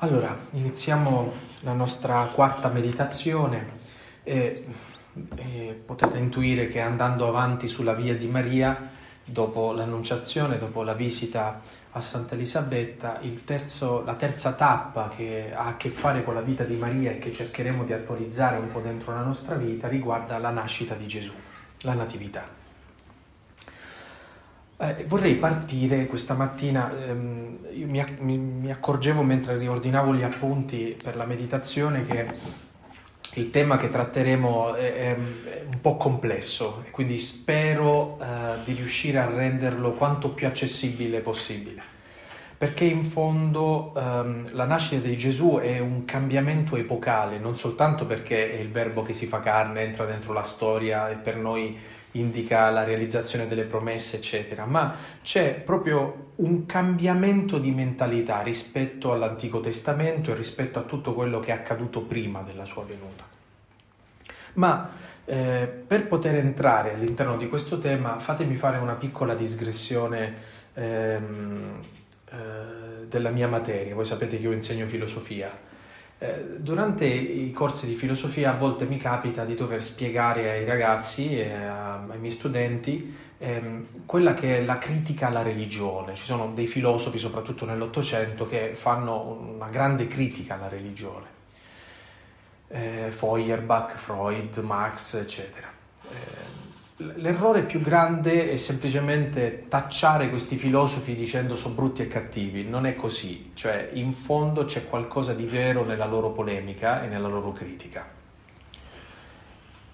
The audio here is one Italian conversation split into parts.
Allora, iniziamo la nostra quarta meditazione e, e, potete intuire che andando avanti sulla via di Maria, dopo l'annunciazione, dopo la visita a Santa Elisabetta, terzo, la terza tappa che ha a che fare con la vita di Maria e che cercheremo di attualizzare un po' dentro la nostra vita riguarda la nascita di Gesù, la Natività. Eh, vorrei partire questa mattina, ehm, mi, mi, mi, accorgevo mentre riordinavo gli appunti per la meditazione che il tema che tratteremo è, è un po' complesso e quindi spero eh, di riuscire a renderlo quanto più accessibile possibile. Perché in fondo ehm, la nascita di Gesù è un cambiamento epocale, non soltanto perché è il verbo che si fa carne, entra dentro la storia e per noi indica la realizzazione delle promesse, eccetera, ma c'è proprio un cambiamento di mentalità rispetto all'Antico Testamento e rispetto a tutto quello che è accaduto prima della sua venuta. Ma eh, per poter entrare all'interno di questo tema, fatemi fare una piccola digressione ehm, eh, della mia materia. Voi sapete che io insegno filosofia durante i corsi di filosofia a volte mi capita di dover spiegare ai ragazzi e ai miei studenti ehm, quella che è la critica alla religione. Ci sono dei filosofi, soprattutto nell'Ottocento, che fanno una grande critica alla religione. Eh, Feuerbach, Freud, Marx, eccetera. L'errore più grande è semplicemente tacciare questi filosofi dicendo sono brutti e cattivi, non è così, cioè in fondo c'è qualcosa di vero nella loro polemica e nella loro critica.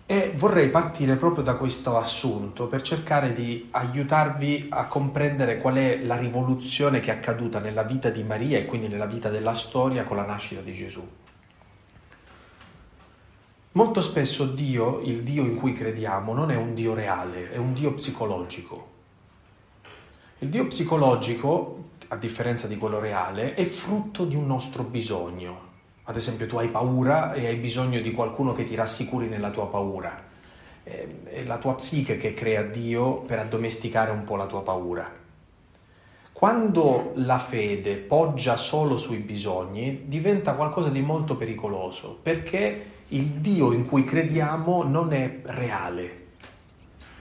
E vorrei partire proprio da questo assunto per cercare di aiutarvi a comprendere qual è la rivoluzione che è accaduta nella vita di Maria e quindi nella vita della storia con la nascita di Gesù. Molto spesso Dio, il Dio in cui crediamo, non è un Dio reale, è un Dio psicologico. Il Dio psicologico, a differenza di quello reale, è frutto di un nostro bisogno. Ad esempio tu hai paura e hai bisogno di qualcuno che ti rassicuri nella tua paura. È la tua psiche che crea Dio per addomesticare un po' la tua paura. Quando la fede poggia solo sui bisogni, diventa qualcosa di molto pericoloso, perché il Dio in cui crediamo non è reale.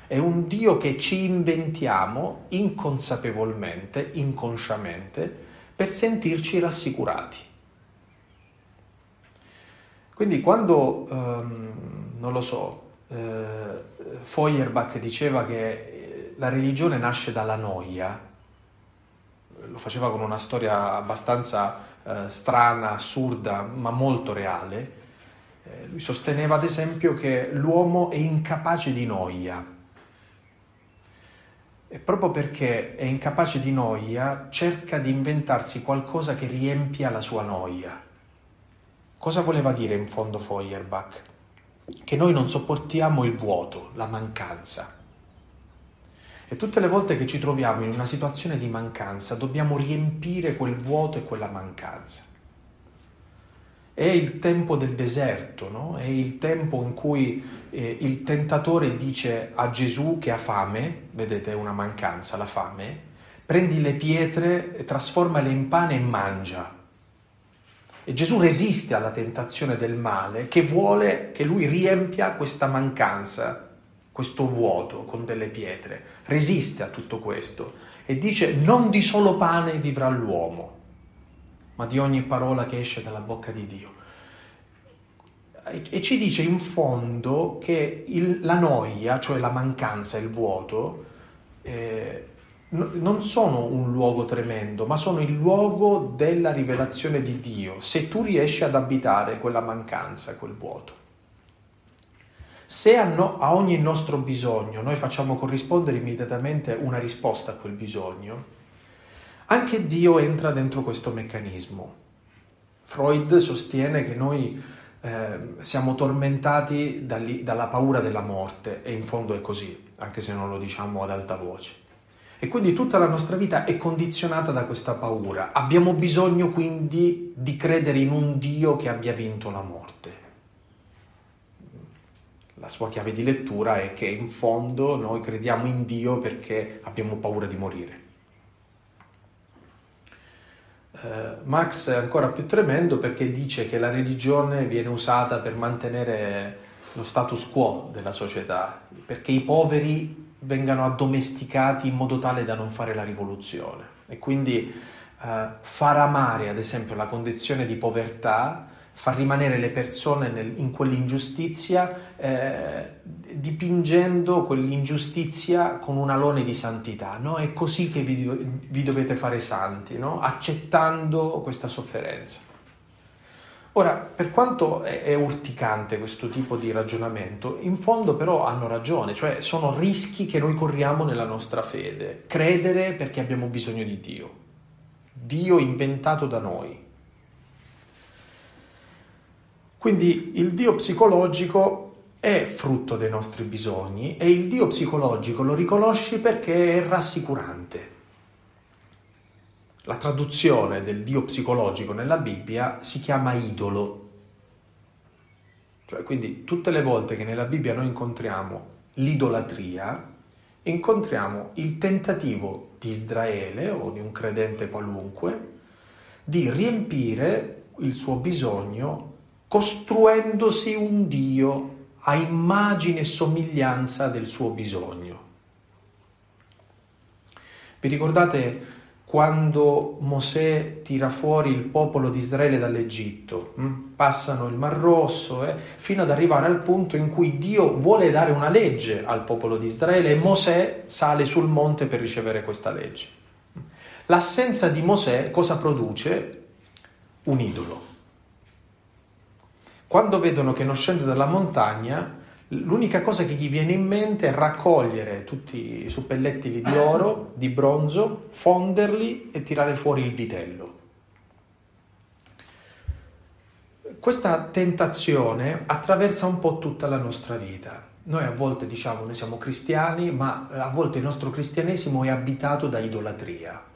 È un Dio che ci inventiamo inconsapevolmente, inconsciamente, per sentirci rassicurati. Quindi quando, um, non lo so, uh, Feuerbach diceva che la religione nasce dalla noia, lo faceva con una storia abbastanza uh, strana, assurda, ma molto reale, eh, lui sosteneva ad esempio che l'uomo è incapace di noia. E proprio perché è incapace di noia, cerca di inventarsi qualcosa che riempia la sua noia. Cosa voleva dire in fondo Feuerbach? Che noi non sopportiamo il vuoto, la mancanza. E tutte le volte che ci troviamo in una situazione di mancanza dobbiamo riempire quel vuoto e quella mancanza è il tempo del deserto, no? è il tempo in cui eh, il tentatore dice a Gesù che ha fame, vedete una mancanza, la fame, prendi le pietre, trasformale in pane e mangia. E Gesù resiste alla tentazione del male che vuole che lui riempia questa mancanza, questo vuoto con delle pietre. Resiste a tutto questo e dice non di solo pane vivrà l'uomo, ma di ogni parola che esce dalla bocca di Dio. E ci dice in fondo che il, la noia, cioè la mancanza, il vuoto, eh, non sono un luogo tremendo, ma sono il luogo della rivelazione di Dio, se tu riesci ad abitare quella mancanza, quel vuoto. Se a, no, a ogni nostro bisogno noi facciamo corrispondere immediatamente una risposta a quel bisogno, anche Dio entra dentro questo meccanismo. Freud sostiene che noi eh, siamo tormentati dalli, dalla paura della morte e in fondo è così, anche se non lo diciamo ad alta voce. E quindi tutta la nostra vita è condizionata da questa paura. Abbiamo bisogno quindi di credere in un Dio che abbia vinto la morte. La sua chiave di lettura è che in fondo noi crediamo in Dio perché abbiamo paura di morire. Eh, Max è ancora più tremendo perché dice che la religione viene usata per mantenere lo status quo della società, perché i poveri vengano addomesticati in modo tale da non fare la rivoluzione. E quindi eh, far amare, ad esempio, la condizione di povertà, far rimanere le persone nel, in quell'ingiustizia, eh, dipingendo quell'ingiustizia con un alone di santità. No? È così che vi, vi dovete fare santi, no? accettando questa sofferenza. Ora, per quanto è, è, urticante questo tipo di ragionamento, in fondo però hanno ragione, cioè sono rischi che noi corriamo nella nostra fede. Credere perché abbiamo bisogno di Dio. Dio inventato da noi. Quindi il Dio psicologico è frutto dei nostri bisogni e il Dio psicologico lo riconosci perché è rassicurante. La traduzione del Dio psicologico nella Bibbia si chiama idolo. Cioè, quindi tutte le volte che nella Bibbia noi incontriamo l'idolatria, incontriamo il tentativo di Israele o di un credente qualunque di riempire il suo bisogno costruendosi un Dio a immagine e somiglianza del suo bisogno. Vi ricordate quando Mosè tira fuori il popolo di Israele dall'Egitto, hm? passano il Mar Rosso, eh? fino ad arrivare al punto in cui Dio vuole dare una legge al popolo di Israele e Mosè sale sul monte per ricevere questa legge. L'assenza di Mosè cosa produce? Un idolo. Quando vedono che non scende dalla montagna, L'unica cosa che gli viene in mente è raccogliere tutti i suppellettili di oro, di bronzo, fonderli e tirare fuori il vitello. Questa tentazione attraversa un po' tutta la nostra vita. Noi a volte diciamo noi siamo cristiani, ma a volte il nostro cristianesimo è abitato da idolatria.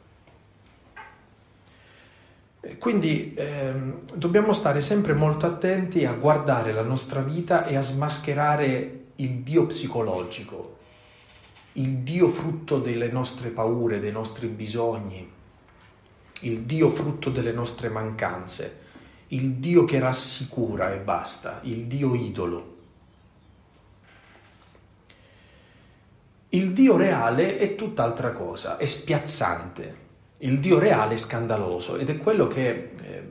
Quindi ehm, dobbiamo stare sempre molto attenti a guardare la nostra vita e a smascherare il Dio psicologico, il Dio frutto delle nostre paure, dei nostri bisogni, il Dio frutto delle nostre mancanze, il Dio che rassicura e basta, il Dio idolo. Il Dio reale è tutt'altra cosa, è spiazzante il Dio reale è scandaloso ed è quello che eh,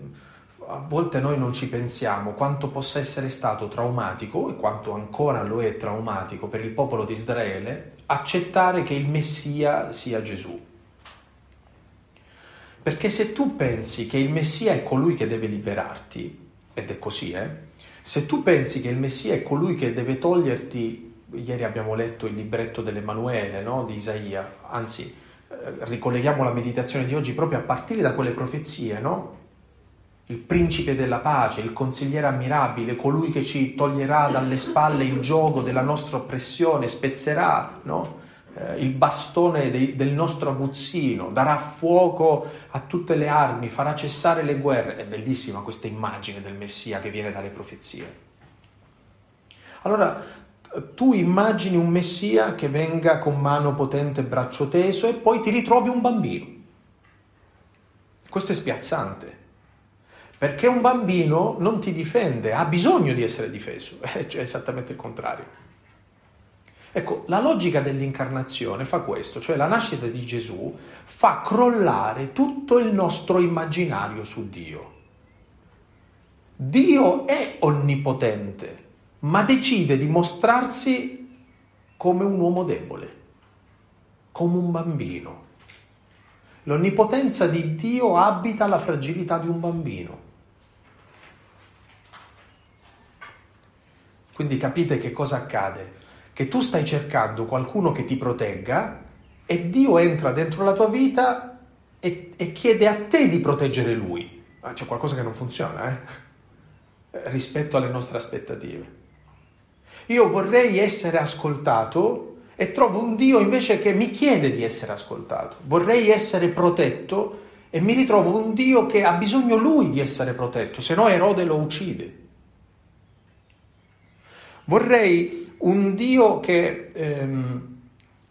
a volte noi non ci pensiamo quanto possa essere stato traumatico e quanto ancora lo è traumatico per il popolo di Israele accettare che il Messia sia Gesù. Perché se tu pensi che il Messia è colui che deve liberarti, ed è così, eh? se tu pensi che il Messia è colui che deve toglierti, ieri abbiamo letto il libretto dell'Emanuele, no? di Isaia, anzi ricolleghiamo la meditazione di oggi proprio a partire da quelle profezie, no? Il principe della pace, il consigliere ammirabile, colui che ci toglierà dalle spalle il gioco della nostra oppressione, spezzerà no? eh, il bastone dei, del nostro aguzzino, darà fuoco a tutte le armi, farà cessare le guerre. È bellissima questa immagine del Messia che viene dalle profezie. Allora, tu immagini un messia che venga con mano potente e braccio teso e poi ti ritrovi un bambino. Questo è spiazzante, perché un bambino non ti difende, ha bisogno di essere difeso, cioè esattamente il contrario. Ecco, la logica dell'incarnazione fa questo, cioè la nascita di Gesù fa crollare tutto il nostro immaginario su Dio. Dio è onnipotente, ma decide di mostrarsi come un uomo debole, come un bambino. L'onnipotenza di Dio abita la fragilità di un bambino. Quindi capite che cosa accade? Che tu stai cercando qualcuno che ti protegga e Dio entra dentro la tua vita e, e chiede a te di proteggere lui. Ma c'è qualcosa che non funziona, eh? rispetto alle nostre aspettative. Io vorrei essere ascoltato e trovo un Dio invece che mi chiede di essere ascoltato. Vorrei essere protetto e mi ritrovo un Dio che ha bisogno lui di essere protetto, se no Erode lo uccide. Vorrei un Dio che ehm,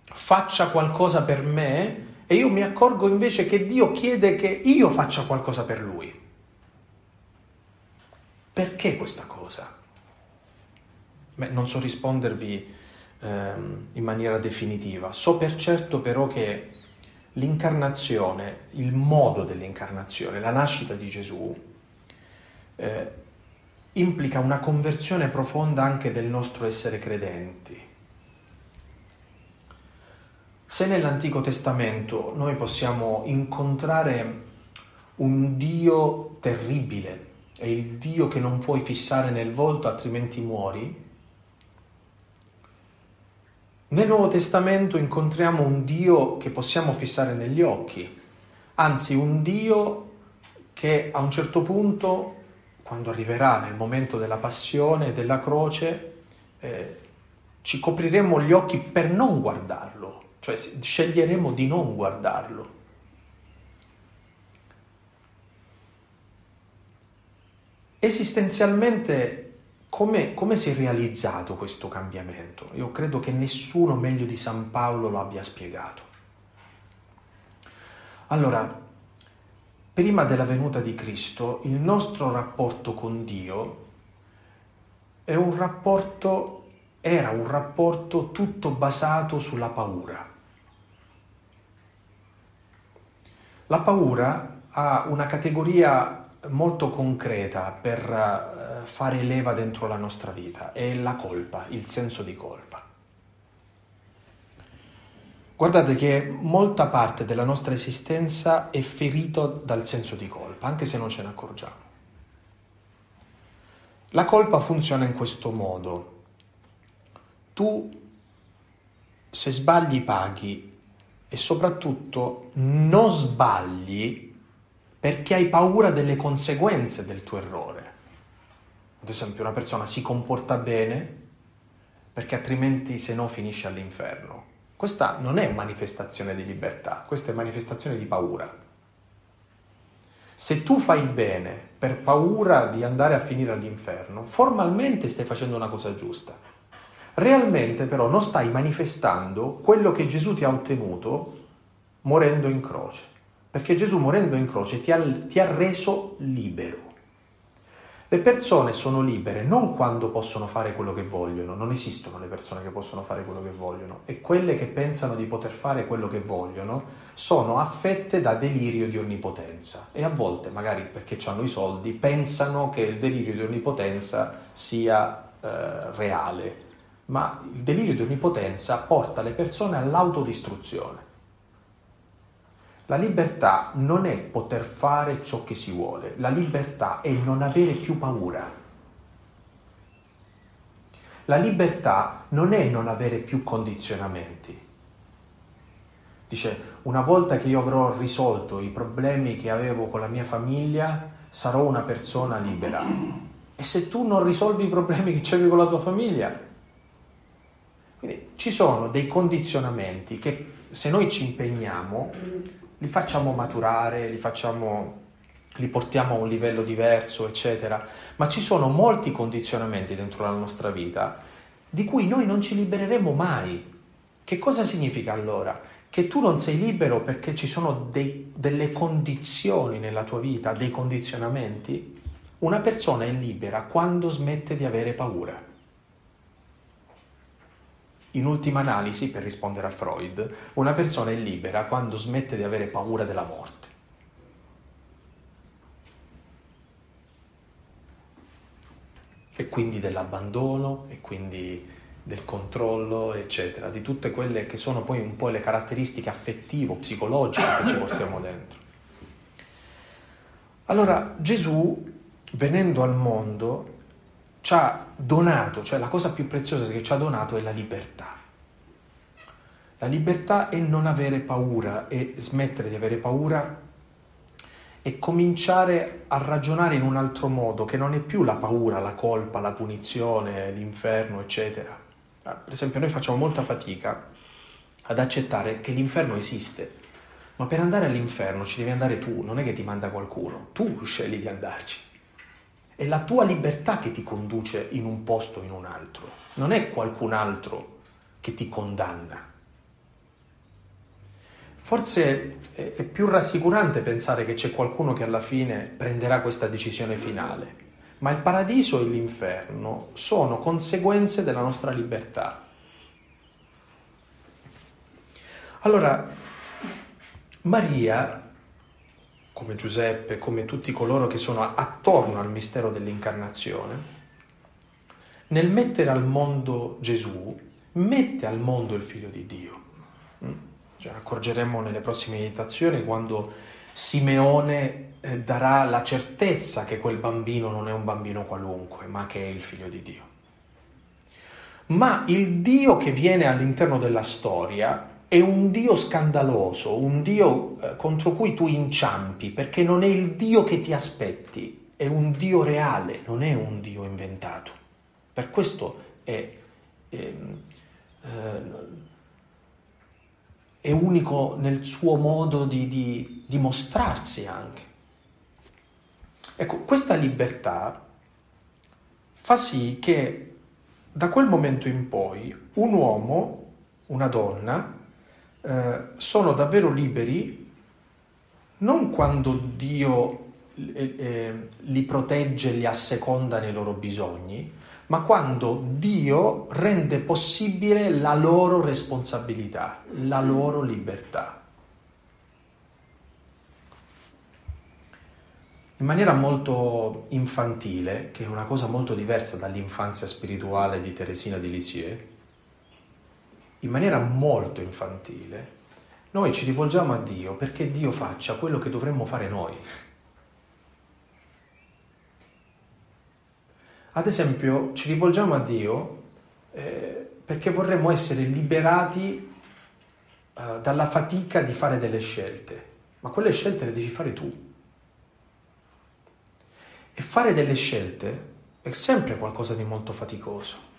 faccia qualcosa per me e io mi accorgo invece che Dio chiede che io faccia qualcosa per Lui. Perché questa cosa? Beh, non so rispondervi ehm, in maniera definitiva, so per certo però che l'incarnazione, il modo dell'incarnazione, la nascita di Gesù, eh, implica una conversione profonda anche del nostro essere credenti. Se nell'Antico Testamento noi possiamo incontrare un Dio terribile, è il Dio che non puoi fissare nel volto altrimenti muori, nel Nuovo Testamento incontriamo un Dio che possiamo fissare negli occhi, anzi un Dio che a un certo punto, quando arriverà nel momento della passione e della croce, eh, ci copriremo gli occhi per non guardarlo, cioè sceglieremo di non guardarlo. Esistenzialmente come, come, si è realizzato questo cambiamento? Io credo che nessuno meglio di San Paolo lo abbia spiegato. Allora, prima della venuta di Cristo, il nostro rapporto con Dio un rapporto, era un rapporto tutto basato sulla paura. La paura ha una categoria molto concreta per eh, fare leva dentro la nostra vita è la colpa, il senso di colpa. Guardate che molta parte della nostra esistenza è ferita dal senso di colpa, anche se non ce ne accorgiamo. La colpa funziona in questo modo. Tu, se sbagli, paghi e soprattutto non sbagli perché hai paura delle conseguenze del tuo errore. Ad esempio, una persona si comporta bene perché altrimenti se no finisce all'inferno. Questa non è manifestazione di libertà, questa è manifestazione di paura. Se tu fai bene per paura di andare a finire all'inferno, formalmente stai facendo una cosa giusta. Realmente però non stai manifestando quello che Gesù ti ha ottenuto morendo in croce perché Gesù morendo in croce ti ha, ti ha reso libero. Le persone sono libere non quando possono fare quello che vogliono, non esistono le persone che possono fare quello che vogliono e quelle che pensano di poter fare quello che vogliono sono affette da delirio di onnipotenza e a volte, magari perché hanno i soldi, pensano che il delirio di onnipotenza sia eh, reale, ma il delirio di onnipotenza porta le persone all'autodistruzione. La libertà non è poter fare ciò che si vuole, la libertà è non avere più paura. La libertà non è non avere più condizionamenti. Dice, una volta che io avrò risolto i problemi che avevo con la mia famiglia, sarò una persona libera. E se tu non risolvi i problemi che c'avevi con la tua famiglia? Quindi ci sono dei condizionamenti che se noi ci impegniamo li facciamo maturare, li, facciamo, li portiamo a un livello diverso, eccetera, ma ci sono molti condizionamenti dentro la nostra vita di cui noi non ci libereremo mai. Che cosa significa allora? Che tu non sei libero perché ci sono dei, delle condizioni nella tua vita, dei condizionamenti? Una persona è libera quando smette di avere paura. In ultima analisi, per rispondere a Freud, una persona è libera quando smette di avere paura della morte. E quindi dell'abbandono, e quindi del controllo, eccetera, di tutte quelle che sono poi un po' le caratteristiche affettivo-psicologiche che ci portiamo dentro. Allora Gesù, venendo al mondo, ci ha donato, cioè la cosa più preziosa che ci ha donato è la libertà. La libertà è non avere paura e smettere di avere paura e cominciare a ragionare in un altro modo, che non è più la paura, la colpa, la punizione, l'inferno, eccetera. Ah, per esempio noi facciamo molta fatica ad accettare che l'inferno esiste, ma per andare all'inferno ci devi andare tu, non è che ti manda qualcuno, tu scegli di andarci. È la tua libertà che ti conduce in un posto o in un altro, non è qualcun altro che ti condanna. forse è più rassicurante pensare che c'è qualcuno che alla fine prenderà questa decisione finale, ma il paradiso e l'inferno sono conseguenze della nostra libertà. Allora, Maria, come Giuseppe, come tutti coloro che sono attorno al mistero dell'incarnazione, nel mettere al mondo Gesù, mette al mondo il figlio di Dio. Mm? Ce ne accorgeremo nelle prossime meditazioni quando Simeone eh, darà la certezza che quel bambino non è un bambino qualunque, ma che è il figlio di Dio. Ma il Dio che viene all'interno della storia è un Dio scandaloso, un Dio eh, contro cui tu inciampi, perché non è il Dio che ti aspetti, è un Dio reale, non è un Dio inventato. Per questo è, è, eh, è unico nel suo modo di, di, di mostrarsi anche. Ecco, questa libertà fa sì che da quel momento in poi un uomo, una donna, eh, sono davvero liberi non quando Dio eh, eh, li protegge li asseconda nei loro bisogni, ma quando Dio rende possibile la loro responsabilità, la loro libertà. In maniera molto infantile, che è una cosa molto diversa dall'infanzia spirituale di Teresina di Lisieux, in maniera molto infantile, noi ci rivolgiamo a Dio perché Dio faccia quello che dovremmo fare noi. Ad esempio, ci rivolgiamo a Dio eh, perché vorremmo essere liberati eh, dalla fatica di fare delle scelte, ma quelle scelte le devi fare tu. E fare delle scelte è sempre qualcosa di molto faticoso.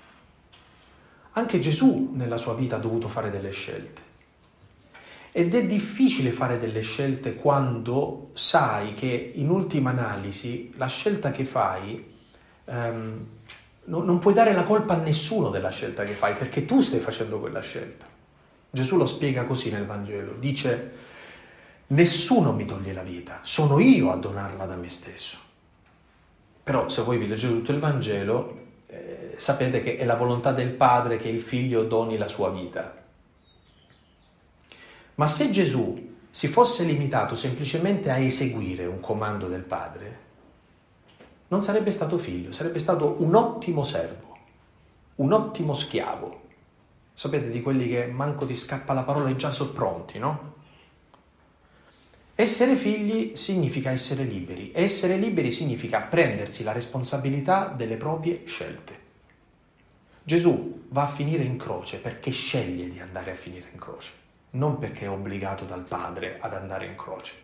Anche Gesù nella sua vita ha dovuto fare delle scelte. Ed è difficile fare delle scelte quando sai che in ultima analisi la scelta che fai um, no, non puoi dare la colpa a nessuno della scelta che fai, perché tu stai facendo quella scelta. Gesù lo spiega così nel Vangelo, dice, nessuno mi toglie la vita, sono io a donarla da me stesso. Però se voi vi leggete tutto il Vangelo, sapete che è la volontà del Padre che il figlio doni la sua vita. Ma se Gesù si fosse limitato semplicemente a eseguire un comando del Padre, non sarebbe stato figlio, sarebbe stato un ottimo servo, un ottimo schiavo. Sapete di quelli che manco ti scappa la parola e già sono pronti, no? Essere figli significa essere liberi essere liberi significa prendersi la responsabilità delle proprie scelte. Gesù va a finire in croce perché sceglie di andare a finire in croce, non perché è obbligato dal Padre ad andare in croce.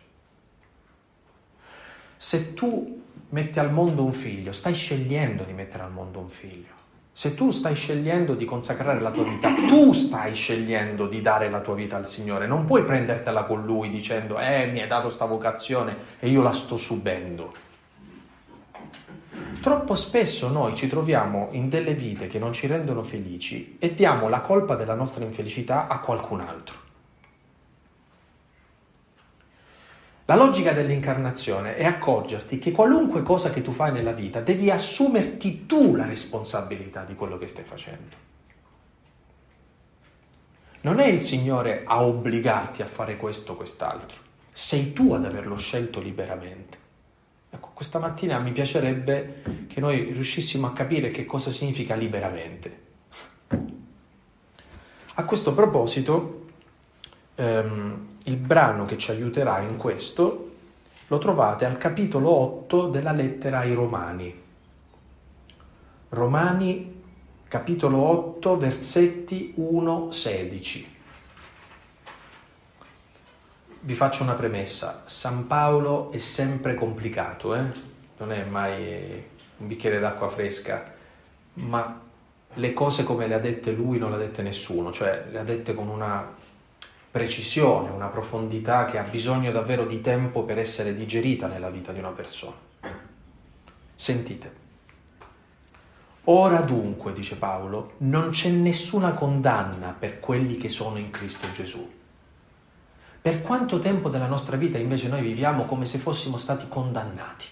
Se tu metti al mondo un figlio, stai scegliendo di mettere al mondo un figlio. Se tu stai scegliendo di consacrare la tua vita, tu stai scegliendo di dare la tua vita al Signore. Non puoi prendertela con Lui dicendo, eh, mi hai dato sta vocazione e io la sto subendo. Troppo spesso noi ci troviamo in delle vite che non ci rendono felici e diamo la colpa della nostra infelicità a qualcun altro. La logica dell'incarnazione è accorgerti che qualunque cosa che tu fai nella vita devi assumerti tu la responsabilità di quello che stai facendo. Non è il Signore a obbligarti a fare questo o quest'altro, sei tu ad averlo scelto liberamente. Ecco, questa mattina mi piacerebbe che noi riuscissimo a capire che cosa significa liberamente. A questo proposito, ehm, il brano che ci aiuterà in questo lo trovate al capitolo 8 della lettera ai Romani. Romani capitolo 8 versetti 1-16. Vi faccio una premessa, San Paolo è sempre complicato, eh? non è mai un bicchiere d'acqua fresca, ma le cose come le ha dette lui non le ha dette nessuno, cioè le ha dette con una precisione, una profondità che ha bisogno davvero di tempo per essere digerita nella vita di una persona. Sentite. Ora dunque, dice Paolo, non c'è nessuna condanna per quelli che sono in Cristo Gesù. Per quanto tempo della nostra vita invece noi viviamo come se fossimo stati condannati,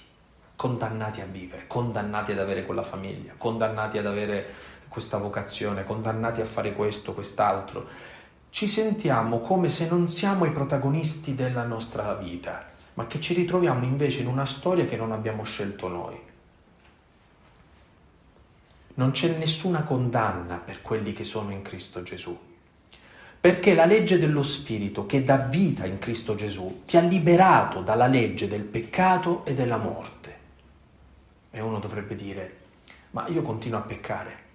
condannati a vivere, condannati ad avere quella famiglia, condannati ad avere questa vocazione, condannati a fare questo, quest'altro. Ci sentiamo come se non siamo i protagonisti della nostra vita, ma che ci ritroviamo invece in una storia che non abbiamo scelto noi. Non c'è nessuna condanna per quelli che sono in Cristo Gesù, perché la legge dello Spirito che dà vita in Cristo Gesù ti ha liberato dalla legge del peccato e della morte. E uno dovrebbe dire, ma io continuo a peccare.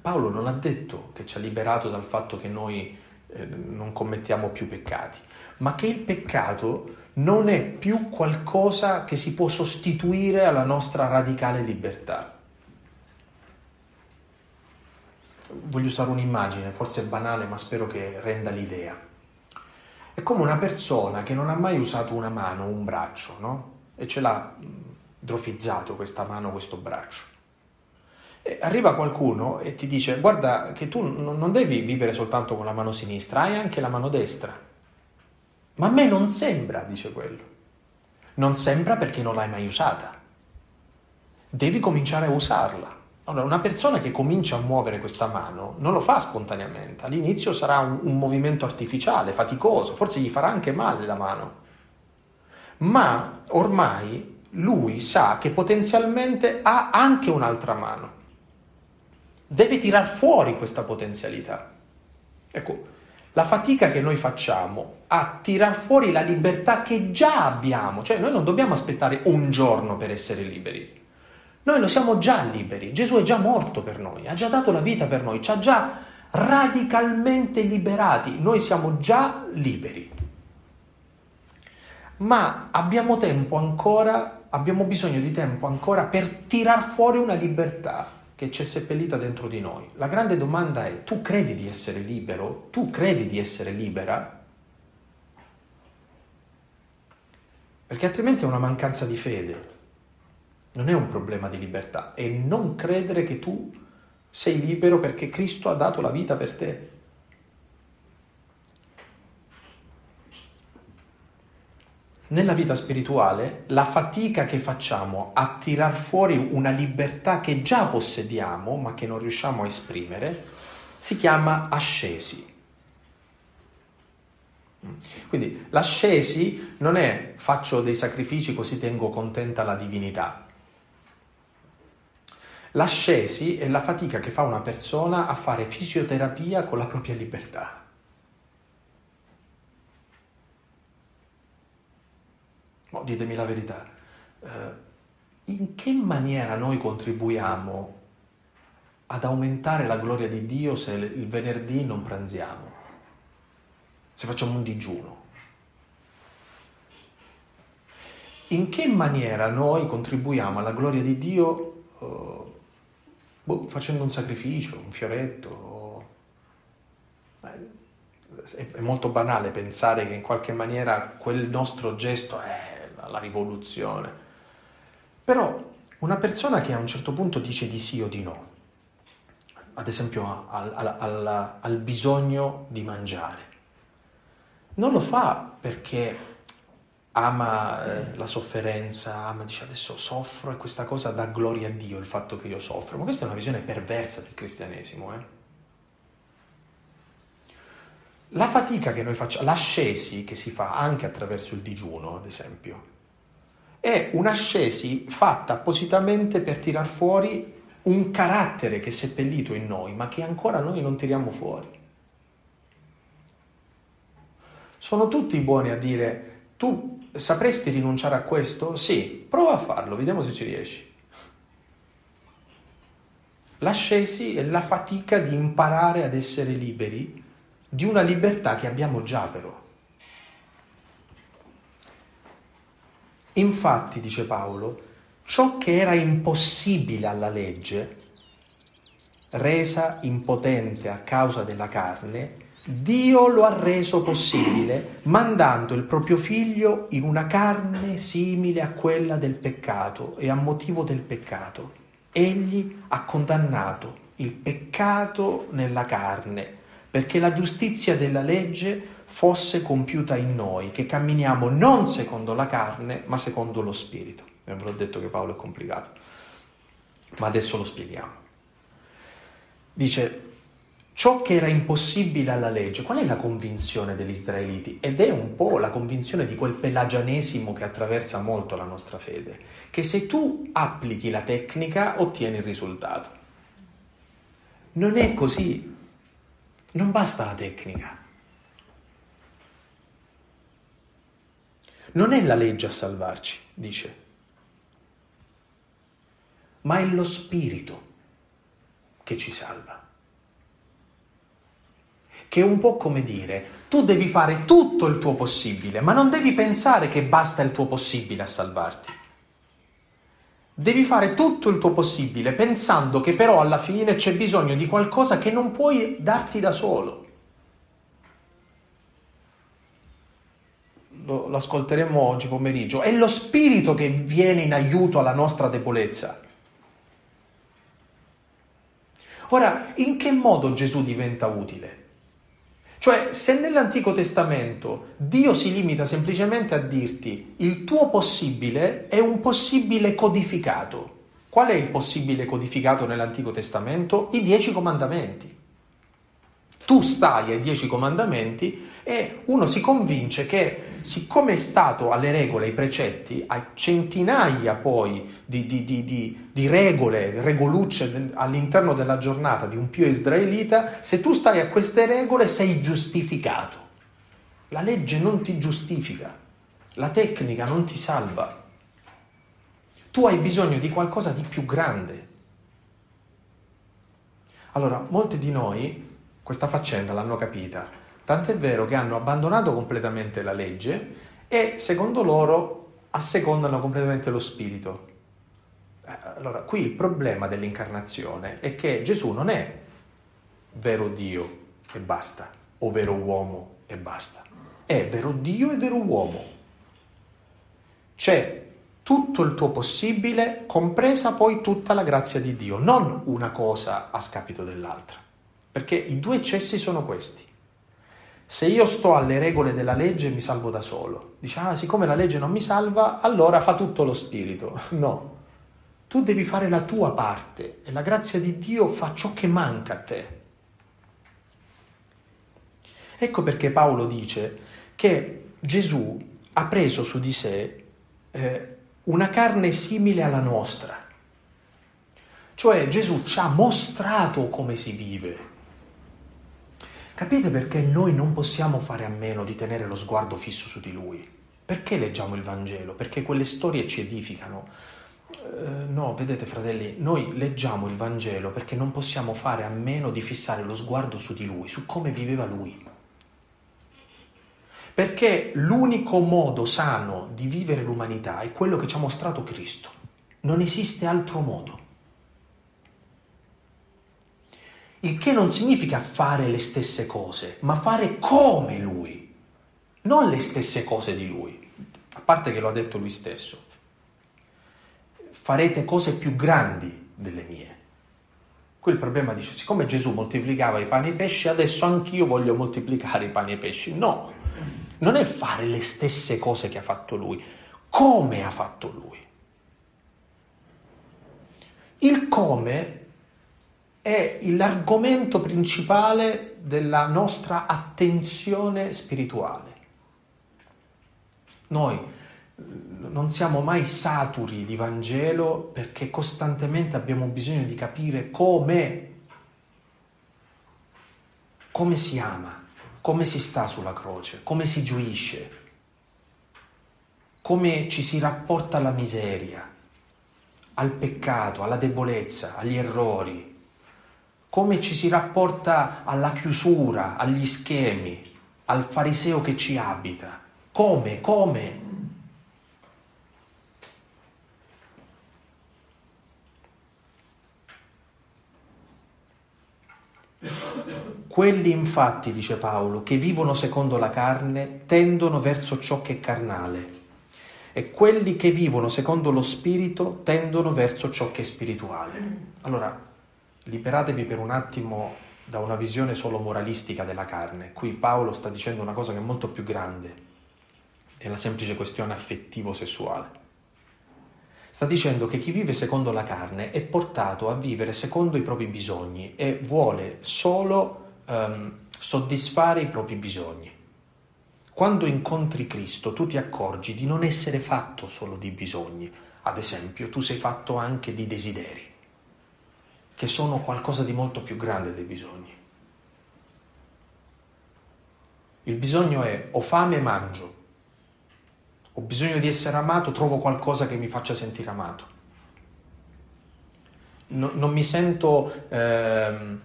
Paolo non ha detto che ci ha liberato dal fatto che noi eh, non commettiamo più peccati, ma che il peccato non è più qualcosa che si può sostituire alla nostra radicale libertà. Voglio usare un'immagine, forse banale, ma spero che renda l'idea. È come una persona che non ha mai usato una mano, un braccio, no? E ce l'ha drofizzato questa mano, questo braccio. E arriva qualcuno e ti dice, guarda che tu non devi vivere soltanto con la mano sinistra, hai anche la mano destra. Ma a me non sembra, dice quello. Non sembra perché non l'hai mai usata. Devi cominciare a usarla. Allora, una persona che comincia a muovere questa mano non lo fa spontaneamente. All'inizio sarà un, un movimento artificiale, faticoso, forse gli farà anche male la mano. Ma ormai lui sa che potenzialmente ha anche un'altra mano. Deve tirar fuori questa potenzialità. Ecco, la fatica che noi facciamo a tirar fuori la libertà che già abbiamo, cioè noi non dobbiamo aspettare un giorno per essere liberi. Noi lo siamo già liberi, Gesù è già morto per noi, ha già dato la vita per noi, ci ha già radicalmente liberati, noi siamo già liberi. Ma abbiamo tempo ancora, abbiamo bisogno di tempo ancora per tirar fuori una libertà che c'è seppellita dentro di noi. La grande domanda è, tu credi di essere libero? Tu credi di essere libera? Perché altrimenti è una mancanza di fede, non è un problema di libertà, è non credere che tu sei libero perché Cristo ha dato la vita per te. Nella vita spirituale la fatica che facciamo a tirar fuori una libertà che già possediamo ma che non riusciamo a esprimere si chiama ascesi. Quindi l'ascesi non è faccio dei sacrifici così tengo contenta la divinità. L'ascesi è la fatica che fa una persona a fare fisioterapia con la propria libertà. Oh, ditemi la verità, eh, in che maniera noi contribuiamo ad aumentare la gloria di Dio se il venerdì non pranziamo, se facciamo un digiuno? In che maniera noi contribuiamo alla gloria di Dio boh, facendo un sacrificio, un fioretto? È molto banale pensare che in qualche maniera quel nostro gesto è la rivoluzione. Però una persona che a un certo punto dice di sì o di no, ad esempio al, al, al, al bisogno di mangiare, non lo fa perché ama eh, la sofferenza, ama, dice adesso soffro e questa cosa dà gloria a Dio il fatto che io soffro. Ma questa è una visione perversa del cristianesimo. Eh? La fatica che noi facciamo, l'ascesi che si fa anche attraverso il digiuno, ad esempio, è un'ascesi fatta appositamente per tirar fuori un carattere che è seppellito in noi, ma che ancora noi non tiriamo fuori. Sono tutti buoni a dire, tu sapresti rinunciare a questo? Sì, prova a farlo, vediamo se ci riesci. L'ascesi è la fatica di imparare ad essere liberi di una libertà che abbiamo già però. Infatti, dice Paolo, ciò che era impossibile alla legge, resa impotente a causa della carne, Dio lo ha reso possibile mandando il proprio figlio in una carne simile a quella del peccato e a motivo del peccato. Egli ha condannato il peccato nella carne, perché la giustizia della legge fosse compiuta in noi, che camminiamo non secondo la carne, ma secondo lo Spirito. E ve l'ho detto che Paolo è complicato, ma adesso lo spieghiamo. Dice, ciò che era impossibile alla legge, qual è la convinzione degli israeliti? Ed è un po' la convinzione di quel pelagianesimo che attraversa molto la nostra fede, che se tu applichi la tecnica ottieni il risultato. Non è così, non basta la tecnica. Non è la legge a salvarci, dice, ma è lo spirito che ci salva. Che è un po' come dire, tu devi fare tutto il tuo possibile, ma non devi pensare che basta il tuo possibile a salvarti. Devi fare tutto il tuo possibile pensando che però alla fine c'è bisogno di qualcosa che non puoi darti da solo. lo, lo ascolteremo oggi pomeriggio, è lo Spirito che viene in aiuto alla nostra debolezza. Ora, in che modo Gesù diventa utile? Cioè, se nell'Antico Testamento Dio si limita semplicemente a dirti il tuo possibile è un possibile codificato. Qual è il possibile codificato nell'Antico Testamento? I dieci comandamenti. Tu stai ai dieci comandamenti e uno si convince che siccome è stato alle regole, ai precetti, a centinaia poi di, di, di, di, regole, regolucce all'interno della giornata di un pio israelita, se tu stai a queste regole sei giustificato. La legge non ti giustifica, la tecnica non ti salva. Tu hai bisogno di qualcosa di più grande. Allora, molti di noi questa faccenda l'hanno capita Tant'è vero che hanno abbandonato completamente la legge e secondo loro assecondano completamente lo spirito. Eh, allora, qui il problema dell'incarnazione è che Gesù non è vero Dio e basta, o vero uomo e basta. È vero Dio e vero uomo. C'è tutto il tuo possibile, compresa poi tutta la grazia di Dio, non una cosa a scapito dell'altra. Perché i due eccessi sono questi. Se io sto alle regole della legge mi salvo da solo. Dice, ah, siccome la legge non mi salva, allora fa tutto lo spirito. No, tu devi fare la tua parte e la grazia di Dio fa ciò che manca a te. Ecco perché Paolo dice che Gesù ha preso su di sé eh, una carne simile alla nostra. Cioè Gesù ci ha mostrato come si vive, Capite perché noi non possiamo fare a meno di tenere lo sguardo fisso su di lui? Perché leggiamo il Vangelo? Perché quelle storie ci edificano. Uh, no, vedete fratelli, noi leggiamo il Vangelo perché non possiamo fare a meno di fissare lo sguardo su di lui, su come viveva lui. Perché l'unico modo sano di vivere l'umanità è quello che ci ha mostrato Cristo. Non esiste altro modo. Il che non significa fare le stesse cose, ma fare come lui, non le stesse cose di lui, a parte che lo ha detto lui stesso. Farete cose più grandi delle mie. Qui il problema dice, siccome Gesù moltiplicava i pani e i pesci, adesso anch'io voglio moltiplicare i pani e i pesci. No, non è fare le stesse cose che ha fatto lui, come ha fatto lui. Il come è l'argomento principale della nostra attenzione spirituale. Noi non siamo mai saturi di Vangelo perché costantemente abbiamo bisogno di capire come, come si ama, come si sta sulla croce, come si gioisce, come ci si rapporta alla miseria, al peccato, alla debolezza, agli errori, come ci si rapporta alla chiusura, agli schemi, al fariseo che ci abita. Come, come? Quelli infatti, dice Paolo, che vivono secondo la carne tendono verso ciò che è carnale e quelli che vivono secondo lo spirito tendono verso ciò che è spirituale. Allora, liberatevi per un attimo da una visione solo moralistica della carne. Qui Paolo sta dicendo una cosa che è molto più grande della semplice questione affettivo-sessuale. Sta dicendo che chi vive secondo la carne è portato a vivere secondo i propri bisogni e vuole solo um, soddisfare i propri bisogni. Quando incontri Cristo tu ti accorgi di non essere fatto solo di bisogni, ad esempio tu sei fatto anche di desideri, che sono qualcosa di molto più grande dei bisogni. Il bisogno è ho fame mangio, ho bisogno di essere amato, trovo qualcosa che mi faccia sentire amato. No, non mi sento eh,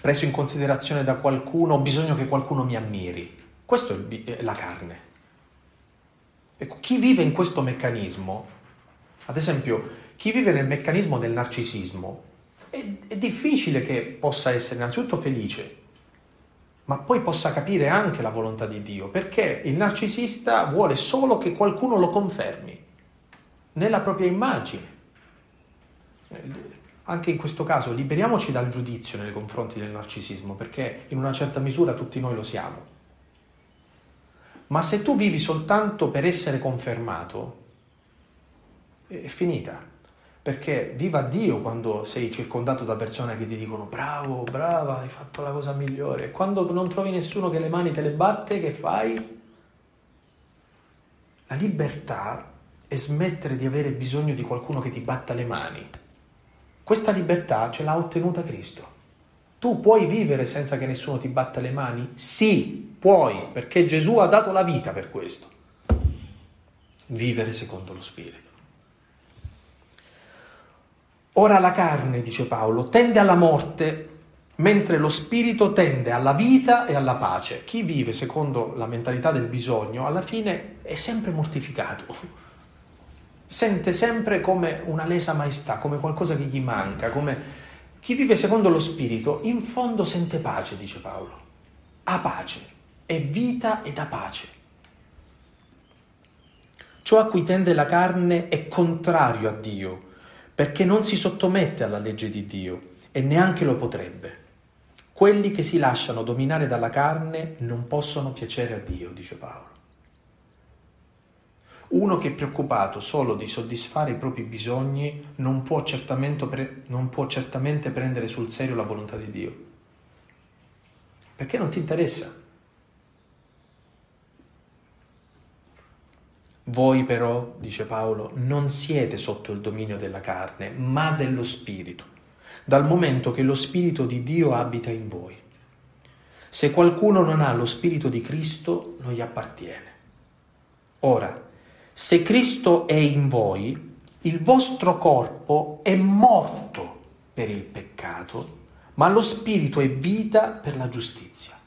preso in considerazione da qualcuno, ho bisogno che qualcuno mi ammiri. Questa è la carne. Ecco, chi vive in questo meccanismo, ad esempio, chi vive nel meccanismo del narcisismo, è, è difficile che possa essere innanzitutto felice, ma poi possa capire anche la volontà di Dio, perché il narcisista vuole solo che qualcuno lo confermi nella propria immagine. Anche in questo caso liberiamoci dal giudizio nei confronti del narcisismo, perché in una certa misura tutti noi lo siamo. Ma se tu vivi soltanto per essere confermato, è finita. Perché viva Dio quando sei circondato da persone che ti dicono bravo, brava, hai fatto la cosa migliore. Quando non trovi nessuno che le mani te le batte, che fai? La libertà è smettere di avere bisogno di qualcuno che ti batta le mani. Questa libertà ce l'ha ottenuta Cristo. Tu puoi vivere senza che nessuno ti batta le mani? Sì, puoi, perché Gesù ha dato la vita per questo. Vivere secondo lo Spirito. Ora la carne, dice Paolo, tende alla morte, mentre lo spirito tende alla vita e alla pace. Chi vive secondo la mentalità del bisogno, alla fine è sempre mortificato. Sente sempre come una lesa maestà, come qualcosa che gli manca, come chi vive secondo lo spirito, in fondo sente pace, dice Paolo. Ha pace, è vita ed ha pace. Ciò a cui tende la carne è contrario a Dio perché non si sottomette alla legge di Dio e neanche lo potrebbe. Quelli che si lasciano dominare dalla carne non possono piacere a Dio, dice Paolo. Uno che è preoccupato solo di soddisfare i propri bisogni non può, pre- non può certamente prendere sul serio la volontà di Dio. Perché non ti interessa. Voi però, dice Paolo, non siete sotto il dominio della carne, ma dello Spirito, dal momento che lo Spirito di Dio abita in voi. Se qualcuno non ha lo Spirito di Cristo, non gli appartiene. Ora, se Cristo è in voi, il vostro corpo è morto per il peccato, ma lo Spirito è vita per la giustizia.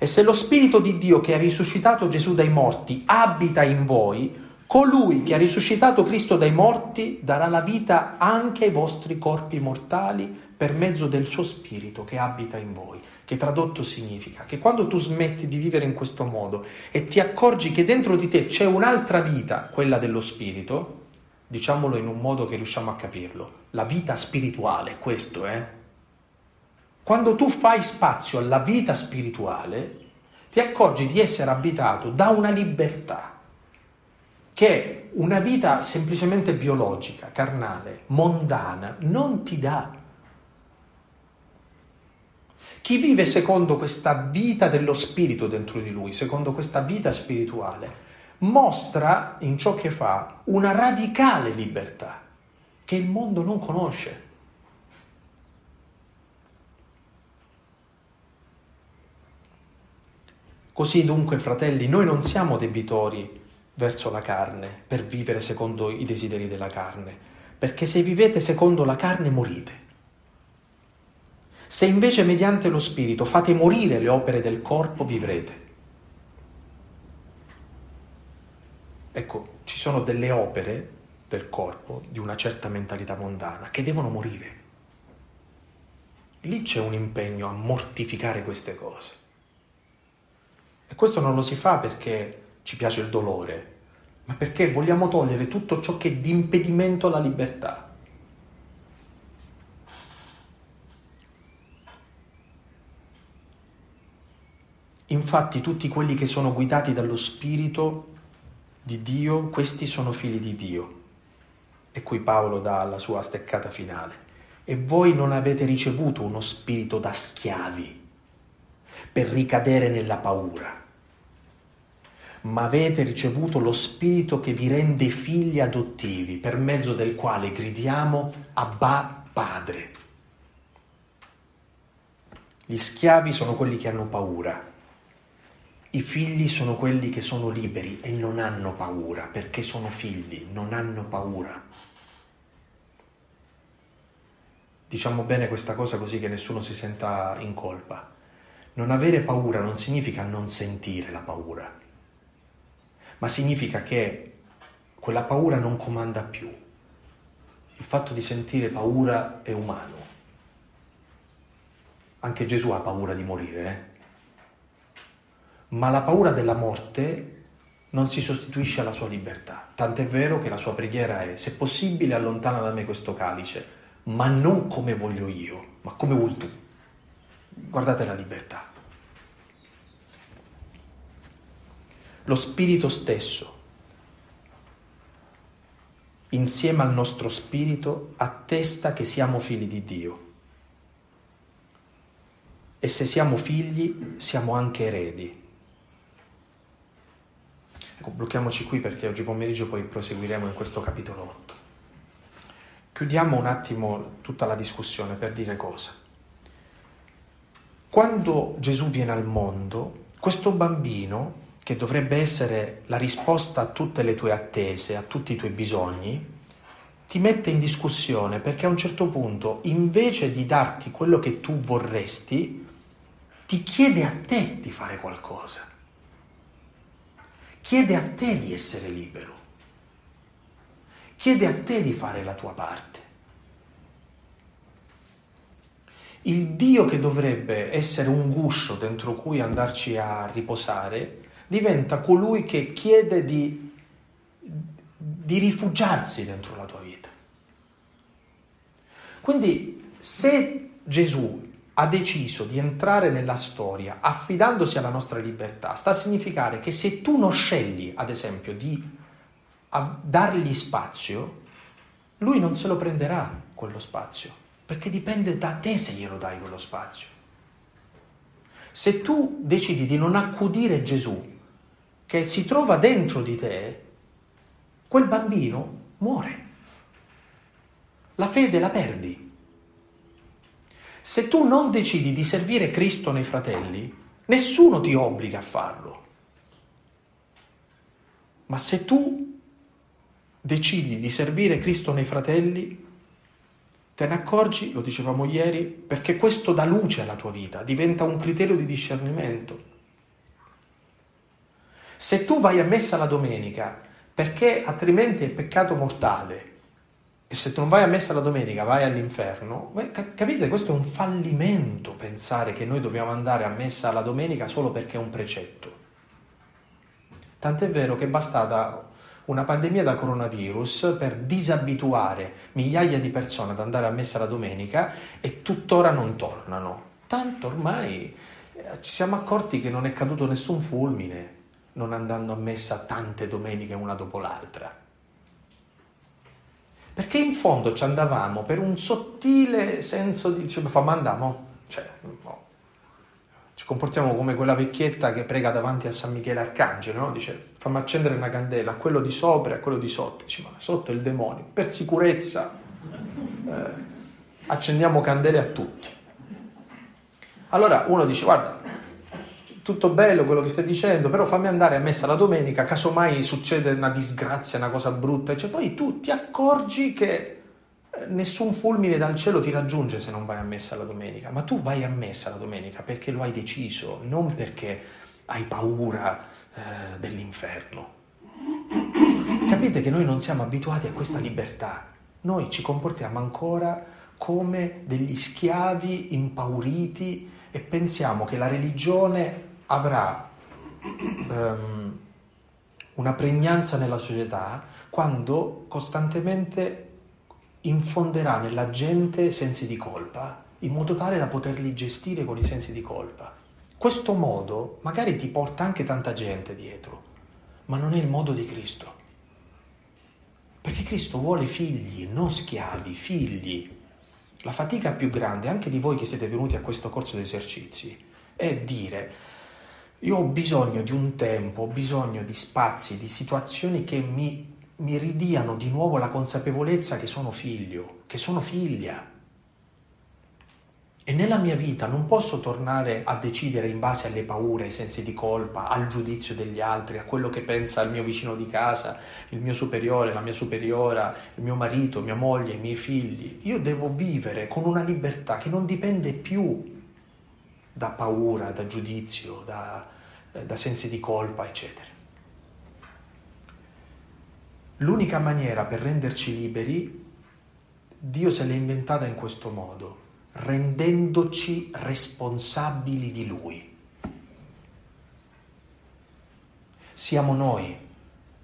E se lo Spirito di Dio che ha risuscitato Gesù dai morti abita in voi, colui che ha risuscitato Cristo dai morti darà la vita anche ai vostri corpi mortali per mezzo del suo Spirito che abita in voi. Che tradotto significa che quando tu smetti di vivere in questo modo e ti accorgi che dentro di te c'è un'altra vita, quella dello Spirito, diciamolo in un modo che riusciamo a capirlo, la vita spirituale, questo è. Eh? Quando tu fai spazio alla vita spirituale, ti accorgi di essere abitato da una libertà che una vita semplicemente biologica, carnale, mondana, non ti dà. Chi vive secondo questa vita dello spirito dentro di lui, secondo questa vita spirituale, mostra in ciò che fa una radicale libertà che il mondo non conosce. Così dunque, fratelli, noi non siamo debitori verso la carne per vivere secondo i desideri della carne, perché se vivete secondo la carne morite. Se invece mediante lo Spirito fate morire le opere del corpo, vivrete. Ecco, ci sono delle opere del corpo di una certa mentalità mondana che devono morire. Lì c'è un impegno a mortificare queste cose. E questo non lo si fa perché ci piace il dolore, ma perché vogliamo togliere tutto ciò che è di impedimento alla libertà. Infatti tutti quelli che sono guidati dallo Spirito di Dio, questi sono figli di Dio. E qui Paolo dà la sua steccata finale. E voi non avete ricevuto uno spirito da schiavi per ricadere nella paura, ma avete ricevuto lo spirito che vi rende figli adottivi, per mezzo del quale gridiamo Abba Padre. Gli schiavi sono quelli che hanno paura, i figli sono quelli che sono liberi e non hanno paura, perché sono figli, non hanno paura. Diciamo bene questa cosa così che nessuno si senta in colpa. Non avere paura non significa non sentire la paura, ma significa che quella paura non comanda più. Il fatto di sentire paura è umano. Anche Gesù ha paura di morire, eh? ma la paura della morte non si sostituisce alla sua libertà. Tant'è vero che la sua preghiera è, se possibile, allontana da me questo calice, ma non come voglio io, ma come vuoi tu. Guardate la libertà. Lo Spirito stesso, insieme al nostro Spirito, attesta che siamo figli di Dio. E se siamo figli, siamo anche eredi. Ecco, blocchiamoci qui perché oggi pomeriggio poi proseguiremo in questo capitolo 8. Chiudiamo un attimo tutta la discussione per dire cosa. Quando Gesù viene al mondo, questo bambino, che dovrebbe essere la risposta a tutte le tue attese, a tutti i tuoi bisogni, ti mette in discussione perché a un certo punto, invece di darti quello che tu vorresti, ti chiede a te di fare qualcosa chiede a te di essere libero, chiede a te di fare la tua parte. Il Dio che dovrebbe essere un guscio dentro cui andarci a riposare diventa colui che chiede di, di rifugiarsi dentro la tua vita. Quindi se Gesù ha deciso di entrare nella storia affidandosi alla nostra libertà, sta a significare che se tu non scegli, ad esempio, di dargli spazio, lui non se lo prenderà quello spazio, perché dipende da te se glielo dai quello spazio. Se tu decidi di non accudire Gesù, che si trova dentro di te, quel bambino muore. La fede la perdi. Se tu non decidi di servire Cristo nei fratelli, nessuno ti obbliga a farlo. Ma se tu decidi di servire Cristo nei fratelli, te ne accorgi, lo dicevamo ieri, perché questo dà luce alla tua vita, diventa un criterio di discernimento. Se tu vai a messa la domenica perché altrimenti è peccato mortale e se tu non vai a messa la domenica vai all'inferno, capite? Questo è un fallimento pensare che noi dobbiamo andare a messa la domenica solo perché è un precetto. Tant'è vero che è bastata una pandemia da coronavirus per disabituare migliaia di persone ad andare a messa la domenica e tuttora non tornano. Tanto ormai eh, ci siamo accorti che non è caduto nessun fulmine non andando a messa tante domeniche una dopo l'altra. Perché in fondo ci andavamo per un sottile senso di, cioè, ma andiamo, cioè, no. ci comportiamo come quella vecchietta che prega davanti a San Michele Arcangelo, no? dice fammi accendere una candela a quello di sopra e a quello di sotto, dice ma sotto è il demonio, per sicurezza eh, accendiamo candele a tutti. Allora uno dice guarda, tutto bello quello che stai dicendo, però fammi andare a messa la domenica, casomai succede una disgrazia, una cosa brutta, cioè, poi tu ti accorgi che eh, nessun fulmine dal cielo ti raggiunge se non vai a messa la domenica, ma tu vai a messa la domenica perché lo hai deciso, non perché hai paura eh, dell'inferno. Capite che noi non siamo abituati a questa libertà, noi ci comportiamo ancora come degli schiavi impauriti e pensiamo che la religione avrà um, una pregnanza nella società quando costantemente infonderà nella gente sensi di colpa, in modo tale da poterli gestire con i sensi di colpa. Questo modo magari ti porta anche tanta gente dietro, ma non è il modo di Cristo. Perché Cristo vuole figli, non schiavi, figli. La fatica più grande, anche di voi che siete venuti a questo corso di esercizi, è dire io ho bisogno di un tempo, ho bisogno di spazi, di situazioni che mi, mi ridiano di nuovo la consapevolezza che sono figlio, che sono figlia. E nella mia vita non posso tornare a decidere in base alle paure, ai sensi di colpa, al giudizio degli altri, a quello che pensa il mio vicino di casa, il mio superiore, la mia superiora, il mio marito, mia moglie, i miei figli. Io devo vivere con una libertà che non dipende più da paura, da giudizio, da, eh, da sensi di colpa, eccetera. L'unica maniera per renderci liberi, Dio se l'è inventata in questo modo, rendendoci responsabili di Lui. Siamo noi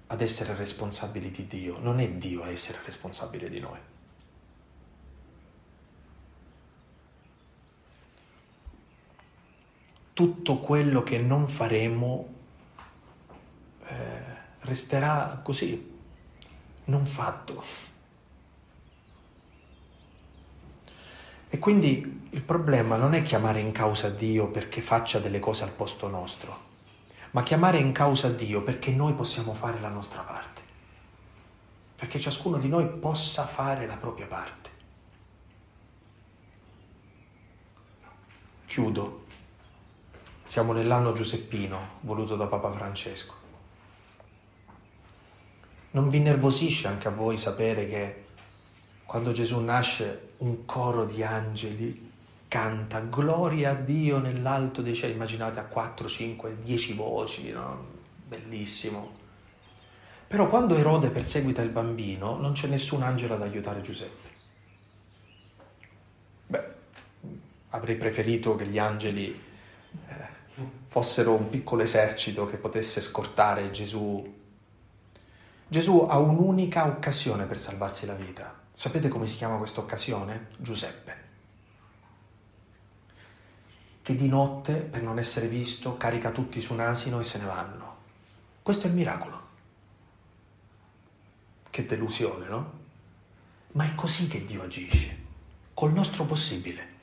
ad essere responsabili di Dio, non è Dio a essere responsabile di noi. Tutto quello che non faremo eh, resterà così, non fatto. E quindi il problema non è chiamare in causa Dio perché faccia delle cose al posto nostro, ma chiamare in causa Dio perché noi possiamo fare la nostra parte, perché ciascuno di noi possa fare la propria parte. Chiudo siamo nell'anno giuseppino voluto da Papa Francesco. Non vi nervosisce anche a voi sapere che quando Gesù nasce un coro di angeli canta gloria a Dio nell'alto dei cieli, immaginate a 4, 5, 10 voci, no? bellissimo. Però quando Erode perseguita il bambino non c'è nessun angelo ad aiutare Giuseppe. Beh, avrei preferito che gli angeli fossero un piccolo esercito che potesse scortare Gesù. Gesù ha un'unica occasione per salvarsi la vita. Sapete come si chiama questa occasione? Giuseppe. Che di notte, per non essere visto, carica tutti su un asino e se ne vanno. Questo è il miracolo. Che delusione, no? Ma è così che Dio agisce, col nostro possibile.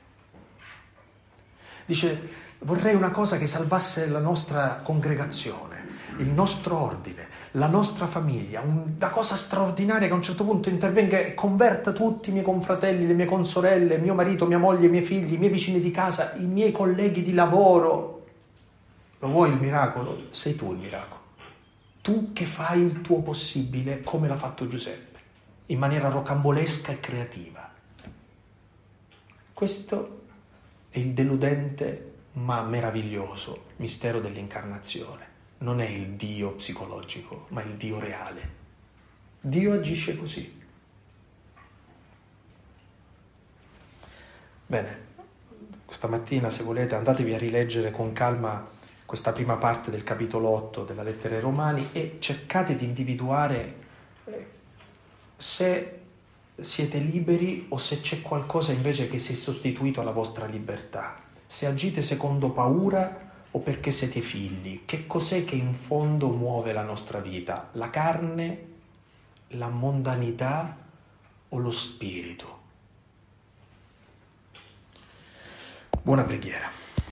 Dice, vorrei una cosa che salvasse la nostra congregazione, il nostro ordine, la nostra famiglia, una cosa straordinaria che a un certo punto intervenga e converta tutti i miei confratelli, le mie consorelle, mio marito, mia moglie, i miei figli, i miei vicini di casa, i miei colleghi di lavoro. Lo vuoi il miracolo? Sei tu il miracolo. Tu che fai il tuo possibile come l'ha fatto Giuseppe, in maniera rocambolesca e creativa. Questo è il deludente ma meraviglioso mistero dell'incarnazione. Non è il Dio psicologico, ma il Dio reale. Dio agisce così. Bene, questa mattina se volete andatevi a rileggere con calma questa prima parte del capitolo 8 della lettera ai Romani e cercate di individuare eh, se siete liberi o se c'è qualcosa invece che si è sostituito alla vostra libertà. Se agite secondo paura o perché siete figli, che cos'è che in fondo muove la nostra vita? La carne, la mondanità o lo spirito? Buona preghiera.